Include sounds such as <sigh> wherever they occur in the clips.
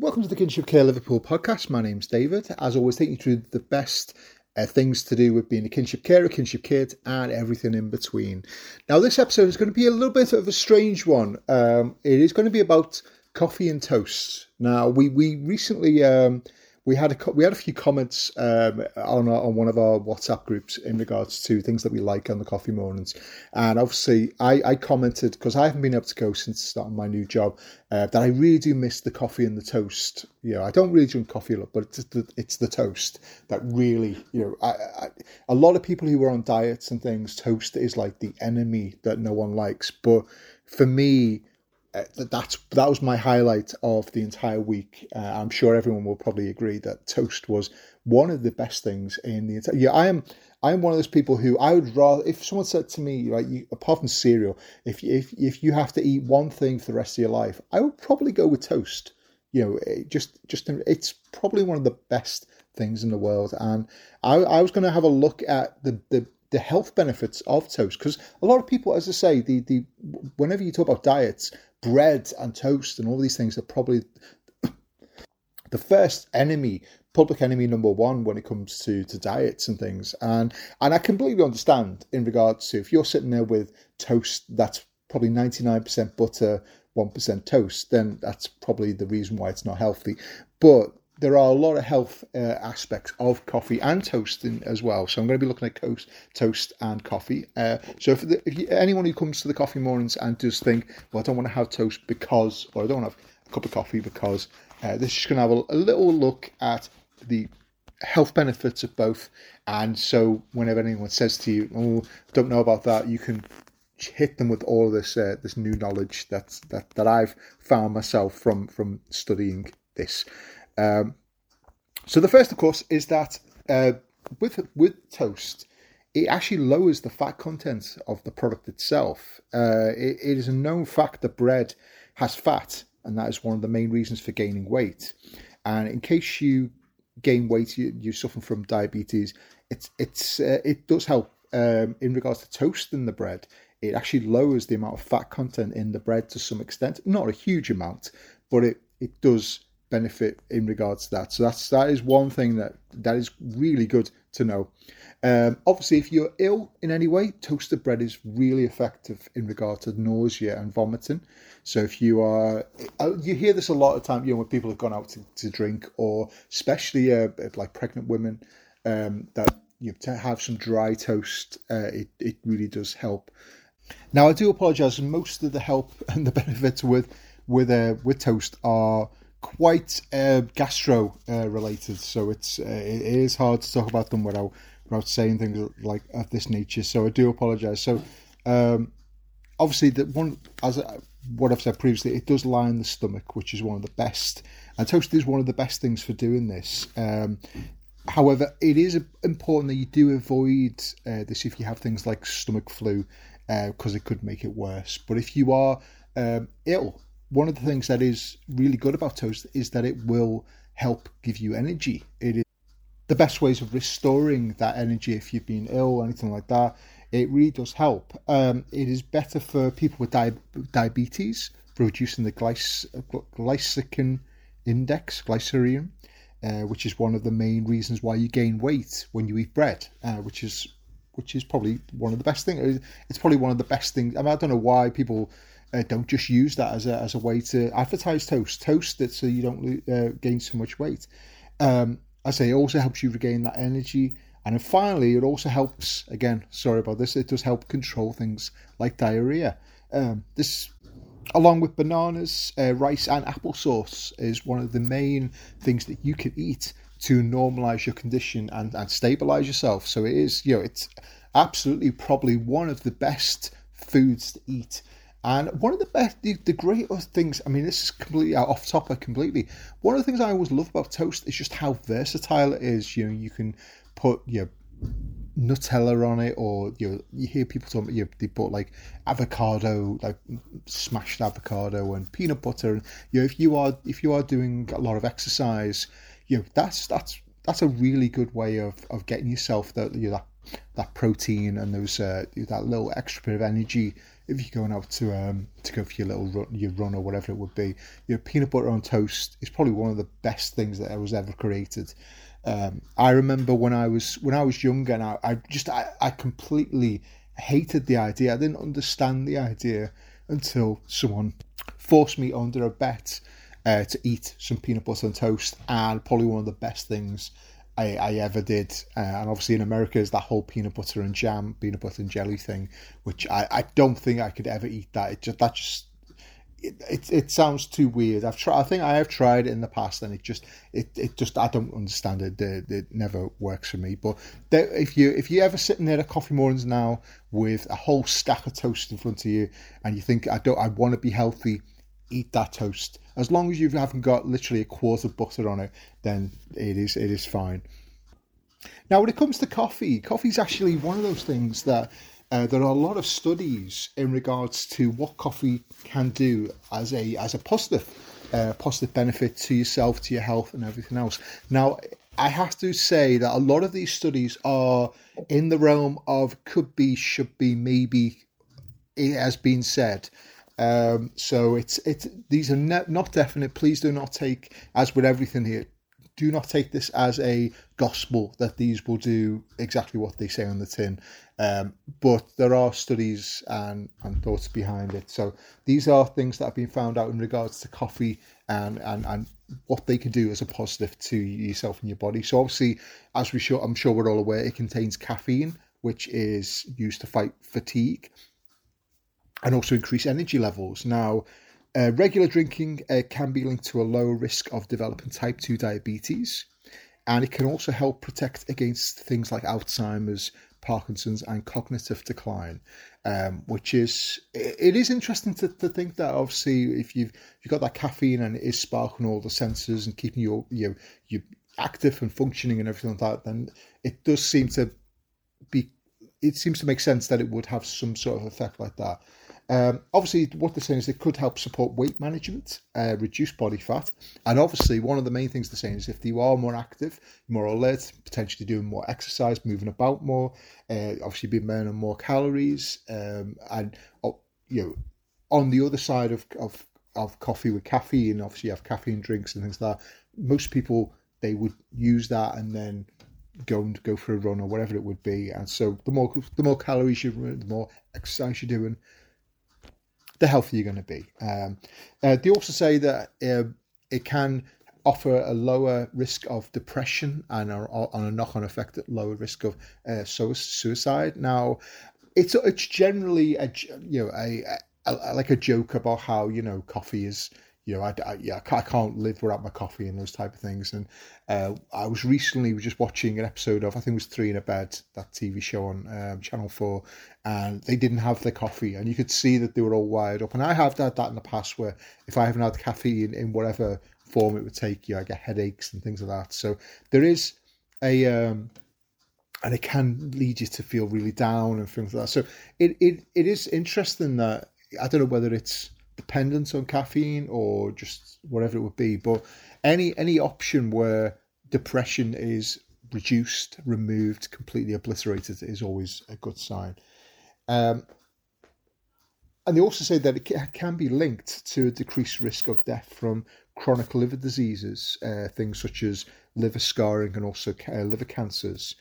Welcome to the Kinship Care Liverpool podcast. My name's David. As always, taking you through the best uh, things to do with being a kinship carer, kinship kid, and everything in between. Now, this episode is going to be a little bit of a strange one. Um, it is going to be about coffee and toast. Now, we we recently um, we had a we had a few comments um, on our, on one of our WhatsApp groups in regards to things that we like on the coffee mornings, and obviously I, I commented because I haven't been able to go since starting my new job uh, that I really do miss the coffee and the toast. You know, I don't really drink coffee a lot, but it's the, it's the toast that really you know. I, I, a lot of people who are on diets and things, toast is like the enemy that no one likes, but for me that's that was my highlight of the entire week. Uh, I'm sure everyone will probably agree that toast was one of the best things in the entire. Yeah, I am. I am one of those people who I would rather if someone said to me like you, apart from cereal, if if if you have to eat one thing for the rest of your life, I would probably go with toast. You know, it just just it's probably one of the best things in the world, and I I was going to have a look at the the the health benefits of toast because a lot of people, as I say, the the whenever you talk about diets, bread and toast and all these things are probably <coughs> the first enemy public enemy number one when it comes to to diets and things. And and i completely understand in regards to if you're sitting there with toast that's probably 99% butter 1% toast then that's probably the reason why it's not healthy. But there are a lot of health uh, aspects of coffee and toasting as well. So I'm going to be looking at toast, toast and coffee. Uh, so if, the, if you, anyone who comes to the coffee mornings and does think, well, I don't want to have toast because, or I don't have a cup of coffee because, uh, this is going to have a, a little look at the health benefits of both. And so whenever anyone says to you, "Oh, don't know about that," you can hit them with all this uh, this new knowledge that's that that I've found myself from from studying this. Um, so the first, of course, is that uh, with with toast, it actually lowers the fat content of the product itself. Uh, it, it is a known fact that bread has fat, and that is one of the main reasons for gaining weight. And in case you gain weight, you, you suffer from diabetes. It's it's uh, it does help um, in regards to toasting the bread. It actually lowers the amount of fat content in the bread to some extent, not a huge amount, but it it does benefit in regards to that. So that's that is one thing that that is really good to know. Um, obviously, if you're ill in any way, toasted bread is really effective in regard to nausea and vomiting. So if you are, uh, you hear this a lot of time, you know, when people have gone out to, to drink, or especially uh, like pregnant women, um, that you know, to have some dry toast, uh, it it really does help. Now, I do apologise. Most of the help <laughs> and the benefits with with uh, with toast are quite uh, gastro uh, related, so it's uh, it is hard to talk about them without without saying things like of this nature. So I do apologise. So um, obviously, the one as I, what I've said previously, it does line the stomach, which is one of the best. And toast is one of the best things for doing this. Um, however, it is important that you do avoid uh, this if you have things like stomach flu, because uh, it could make it worse. But if you are um, ill one of the things that is really good about toast is that it will help give you energy. It is the best ways of restoring that energy if you've been ill or anything like that. It really does help. Um, it is better for people with di- diabetes reducing the glyc- glycemic index, glycerium, uh, which is one of the main reasons why you gain weight when you eat bread, uh, which is which is probably one of the best things. It's probably one of the best things. I, mean, I don't know why people uh, don't just use that as a, as a way to advertise toast. Toast it so you don't uh, gain so much weight. Um, I say it also helps you regain that energy. And then finally, it also helps, again, sorry about this, it does help control things like diarrhea. Um, this, along with bananas, uh, rice, and applesauce, is one of the main things that you can eat to normalize your condition and, and stabilize yourself. So it is, you know, it's absolutely probably one of the best foods to eat and one of the best, the, the greatest things, I mean, this is completely off topic completely. One of the things I always love about toast is just how versatile it is. You know, you can put your Nutella on it, or you know, you hear people talking about you they put like avocado, like smashed avocado and peanut butter. And you know, if you are if you are doing a lot of exercise, you know, that's that's that's a really good way of, of getting yourself that you know, that that protein and those uh, that little extra bit of energy if you're going out to um, to go for your little run, your run or whatever it would be, your peanut butter on toast is probably one of the best things that was ever created. Um, I remember when I was when I was younger, and I, I just I, I completely hated the idea. I didn't understand the idea until someone forced me under a bet uh, to eat some peanut butter and toast, and probably one of the best things I, I ever did. Uh, and obviously in America is that whole peanut butter and jam, peanut butter and jelly thing, which I, I don't think I could ever eat that. It just that just it, it, it sounds too weird. I've tried. I think I have tried it in the past, and it just it, it just I don't understand it. It, it never works for me. But there, if you if you ever sitting there at coffee mornings now with a whole stack of toast in front of you, and you think I don't I want to be healthy, eat that toast. As long as you haven't got literally a quart of butter on it, then it is it is fine. Now, when it comes to coffee, coffee is actually one of those things that uh, there are a lot of studies in regards to what coffee can do as a as a positive uh, positive benefit to yourself, to your health, and everything else. Now, I have to say that a lot of these studies are in the realm of could be, should be, maybe. It has been said. Um, so it's it's these are ne- not definite. Please do not take, as with everything here, do not take this as a gospel that these will do exactly what they say on the tin. Um, but there are studies and, and thoughts behind it. So these are things that have been found out in regards to coffee and, and, and what they can do as a positive to yourself and your body. So obviously, as we sure I'm sure we're all aware, it contains caffeine, which is used to fight fatigue and also increase energy levels. Now, uh, regular drinking uh, can be linked to a lower risk of developing type 2 diabetes, and it can also help protect against things like Alzheimer's, Parkinson's, and cognitive decline. Um, which is it is interesting to, to think that obviously if you've you've got that caffeine and it is sparking all the senses and keeping you you you active and functioning and everything like that, then it does seem to be it seems to make sense that it would have some sort of effect like that. Um, obviously, what they're saying is it could help support weight management, uh, reduce body fat, and obviously, one of the main things they're saying is if you are more active, more alert, potentially doing more exercise, moving about more, uh, obviously, be burning more calories, um, and oh, you know, on the other side of, of of coffee with caffeine, obviously, you have caffeine drinks and things like that. Most people they would use that and then go and go for a run or whatever it would be. And so the more the more calories you run, the more exercise you're doing, the healthier you're going to be. Um, uh, they also say that uh, it can offer a lower risk of depression and a, on a knock-on effect, at lower risk of uh, suicide. Now, it's it's generally a you know a, a, like a joke about how you know coffee is you know, I, I, yeah, I can't live without my coffee and those type of things. And uh, I was recently just watching an episode of, I think it was Three in a Bed, that TV show on um, Channel 4, and they didn't have their coffee. And you could see that they were all wired up. And I have had that in the past where if I haven't had caffeine in whatever form it would take, you I get headaches and things like that. So there is a. Um, and it can lead you to feel really down and things like that. So it, it, it is interesting that I don't know whether it's dependence on caffeine or just whatever it would be. But any any option where depression is reduced, removed, completely obliterated is always a good sign. Um, and they also say that it can be linked to a decreased risk of death from chronic liver diseases, uh, things such as liver scarring and also uh, liver cancers,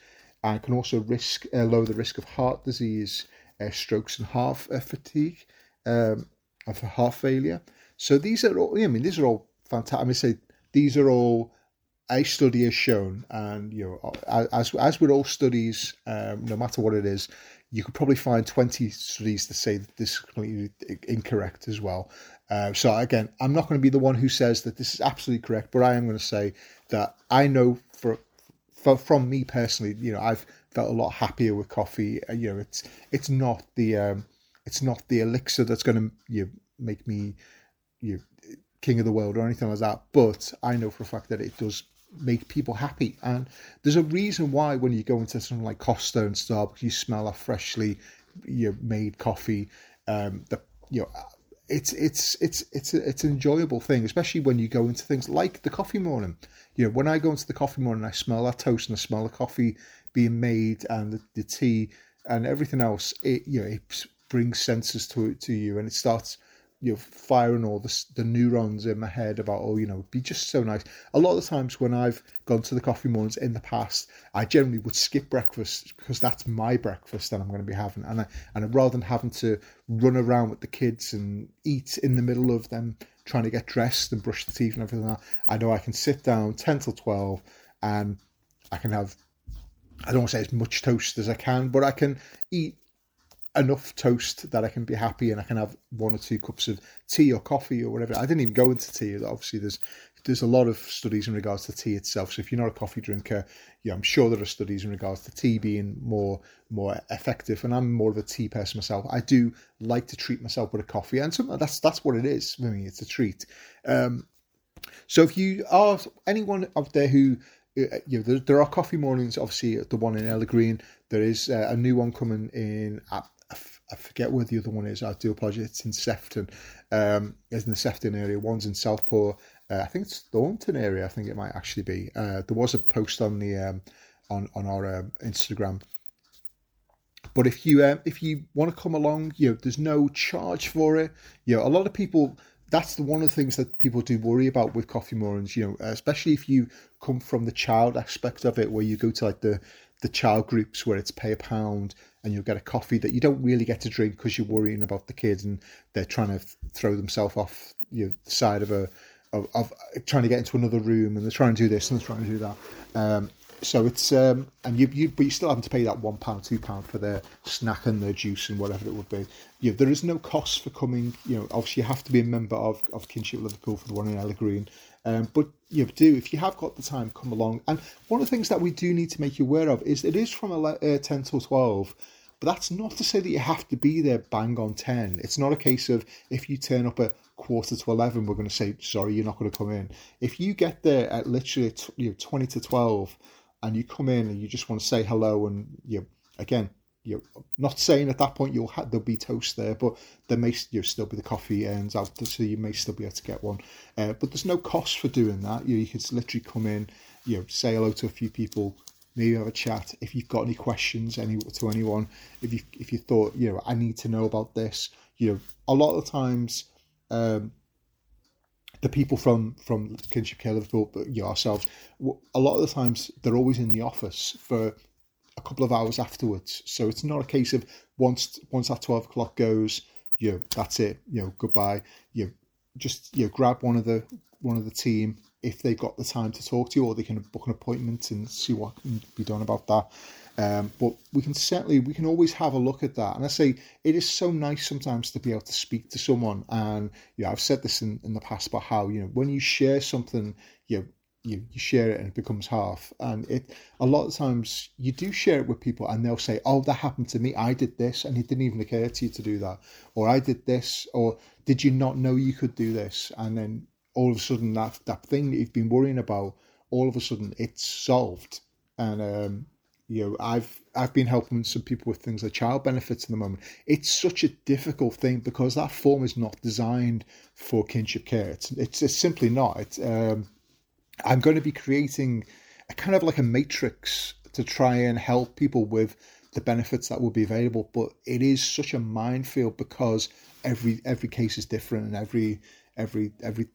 and can also risk uh, lower the risk of heart disease, uh, strokes, and heart fatigue. Um, of heart failure. So these are all, I mean, these are all fantastic. I mean, say these are all a study has shown, and you know, as as with all studies, um, no matter what it is, you could probably find twenty studies to say that this is completely incorrect as well. Uh, so again, I'm not going to be the one who says that this is absolutely correct, but I am going to say that I know for, for from me personally, you know, I've felt a lot happier with coffee. Uh, you know, it's it's not the um, it's not the elixir that's going to you make me you king of the world or anything like that. But I know for a fact that it does make people happy. And there's a reason why when you go into something like Costa and Starbucks, you smell a freshly you made coffee. Um, the you know it's it's it's it's it's an enjoyable thing, especially when you go into things like the coffee morning. You know, when I go into the coffee morning, I smell that toast and I smell the coffee being made and the, the tea and everything else. It you know brings senses to to you, and it starts you know firing all the the neurons in my head about oh you know it'd be just so nice. A lot of the times when I've gone to the coffee mornings in the past, I generally would skip breakfast because that's my breakfast that I'm going to be having, and I, and rather than having to run around with the kids and eat in the middle of them trying to get dressed and brush the teeth and everything like that, I know I can sit down ten till twelve and I can have I don't want to say as much toast as I can, but I can eat enough toast that I can be happy and I can have one or two cups of tea or coffee or whatever. I didn't even go into tea. Obviously, there's there's a lot of studies in regards to tea itself. So if you're not a coffee drinker, yeah, I'm sure there are studies in regards to tea being more more effective. And I'm more of a tea person myself. I do like to treat myself with a coffee, and so that's that's what it is for me. It's a treat. Um, so if you are anyone out there who uh, you know, there, there, are coffee mornings. Obviously, the one in Ella Green. There is uh, a new one coming in at I forget where the other one is. I do apologise. It's in Sefton. Um, it's in the Sefton area. One's in Southport. Uh, I think it's Thornton area. I think it might actually be. Uh, there was a post on the um, on on our um, Instagram. But if you um, if you want to come along, you know, there's no charge for it. You know, a lot of people. That's the one of the things that people do worry about with coffee mornings. You know, especially if you come from the child aspect of it, where you go to like the the child groups where it's pay a pound and you'll get a coffee that you don't really get to drink because you're worrying about the kids and they're trying to throw themselves off you know, the side of a of, of, trying to get into another room and they're trying to do this and they're trying to do that. Um, so it's um, and you you but you still having to pay that one pound two pound for their snack and their juice and whatever it would be. You know, there is no cost for coming. You know, obviously you have to be a member of of Kinship Liverpool for the one in Ella Green. Um, but you do if you have got the time, come along. And one of the things that we do need to make you aware of is it is from uh, ten till twelve. But that's not to say that you have to be there bang on 10. It's not a case of if you turn up at quarter to 11, we're going to say, sorry, you're not going to come in. If you get there at literally you know, 20 to 12 and you come in and you just want to say hello and you again, you're not saying at that point you'll have there'll be toast there, but there may you know, still be the coffee ends out, so you may still be able to get one. Uh, but there's no cost for doing that. You, know, you can literally come in, you know, say hello to a few people, maybe have a chat. If you've got any questions, any to anyone, if you if you thought you know I need to know about this, you know, a lot of times. Um, the people from from kinship care Liverpool, you know, ourselves, a lot of the times they're always in the office for a couple of hours afterwards. So it's not a case of once once that twelve o'clock goes, you know, that's it, you know, goodbye. You know, just you know, grab one of the one of the team if they've got the time to talk to you, or they can book an appointment and see what can be done about that. Um, but we can certainly we can always have a look at that. And I say it is so nice sometimes to be able to speak to someone. And you know, I've said this in, in the past about how you know when you share something, you know, you, you share it and it becomes half. And it a lot of times you do share it with people and they'll say, Oh, that happened to me. I did this and it didn't even occur to you to do that. Or I did this, or did you not know you could do this? And then all of a sudden that that thing that you've been worrying about, all of a sudden it's solved. And um, you know, I've I've been helping some people with things like child benefits at the moment. It's such a difficult thing because that form is not designed for kinship care. It's it's, it's simply not. It's, um, I'm going to be creating a kind of like a matrix to try and help people with the benefits that will be available. But it is such a minefield because every every case is different and every every every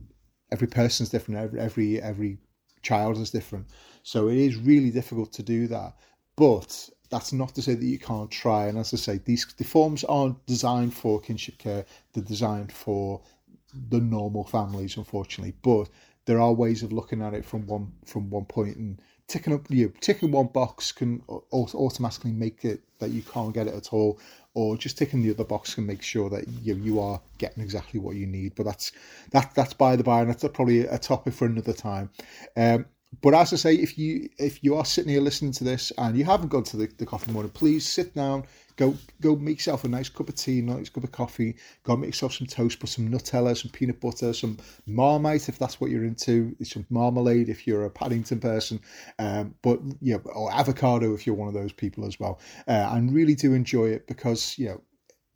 every person is different. Every every every child is different. So it is really difficult to do that. But that's not to say that you can't try. And as I say, these the forms aren't designed for kinship care. They're designed for the normal families, unfortunately. But there are ways of looking at it from one from one point and ticking up you know, ticking one box can automatically make it that you can't get it at all or just ticking the other box can make sure that you you are getting exactly what you need but that's that that's by the by and that's probably a topic for another time um, but as I say, if you if you are sitting here listening to this and you haven't gone to the, the coffee morning, please sit down, go go make yourself a nice cup of tea, nice cup of coffee, go make yourself some toast, put some Nutella, some peanut butter, some Marmite if that's what you're into, some marmalade if you're a Paddington person, um, but yeah, or avocado if you're one of those people as well. Uh, and really do enjoy it because you know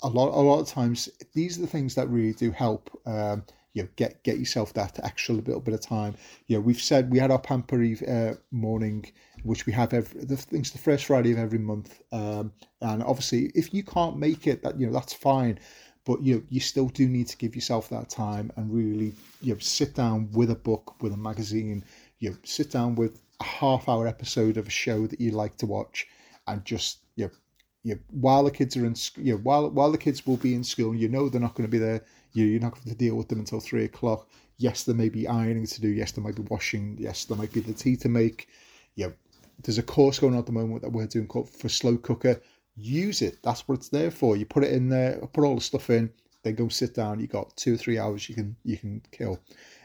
a lot a lot of times these are the things that really do help. Um, you know, get get yourself that extra little bit of time. You know, we've said we had our Pamper Eve uh, morning, which we have every the things the first Friday of every month. Um, and obviously, if you can't make it, that you know that's fine. But you know, you still do need to give yourself that time and really you know sit down with a book, with a magazine. You know, sit down with a half hour episode of a show that you like to watch, and just you know, you know, while the kids are in you know, while while the kids will be in school, you know they're not going to be there you you're not going to deal with them until three o'clock. Yes, there may be ironing to do. Yes, there might be washing. Yes, there might be the tea to make. Yeah, there's a course going on at the moment that we're doing called for slow cooker. Use it. That's what it's there for. You put it in there, put all the stuff in, then go sit down. You got two or three hours you can you can kill,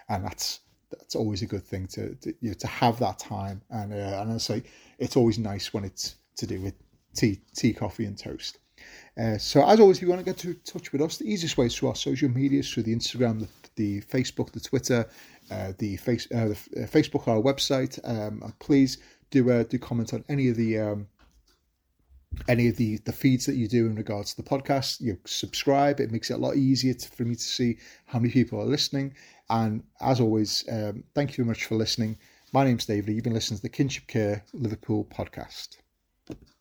and that's that's always a good thing to to, you know, to have that time. And uh, and I say it's always nice when it's to do with tea, tea, coffee, and toast. Uh, so as always, if you want to get to touch with us, the easiest way is through our social medias, through the Instagram, the, the Facebook, the Twitter, uh, the, face, uh, the uh, Facebook, our website. Um, please do uh, do comment on any of the um, any of the the feeds that you do in regards to the podcast. You subscribe; it makes it a lot easier to, for me to see how many people are listening. And as always, um, thank you very much for listening. My name's David. You've been listening to the Kinship Care Liverpool podcast.